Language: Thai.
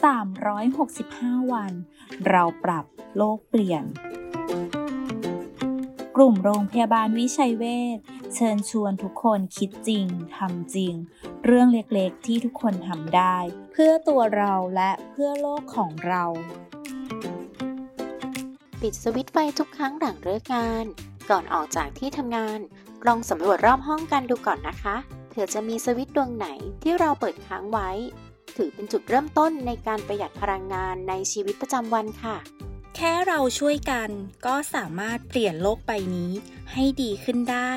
365 วัน เราปรับโลกเปลี่ยน กลุ่มโรงพยาบาลวิชัยเวชเชิญชวนทุกคนคิดจริงทำจริง เรื่องเล็กๆที่ทุกคนทำได้ เพื่อตัวเราและเพื่อโลกของเรา ปิดสวิตไฟทุกครั้งหลังเลิกงาน ก่อนออกจากที่ทำงาน ลองสำรวจรอบห้องกันดูก่อนนะคะเผื่อจะมีสวิตดวงไหนที่เราเปิดค้างไว้ ถือเป็นจุดเริ่มต้นในการประหยัดพลังงานในชีวิตประจำวันค่ะ แค่เราช่วยกันก็สามารถเปลี่ยนโลกใบนี้ให้ดีขึ้นได้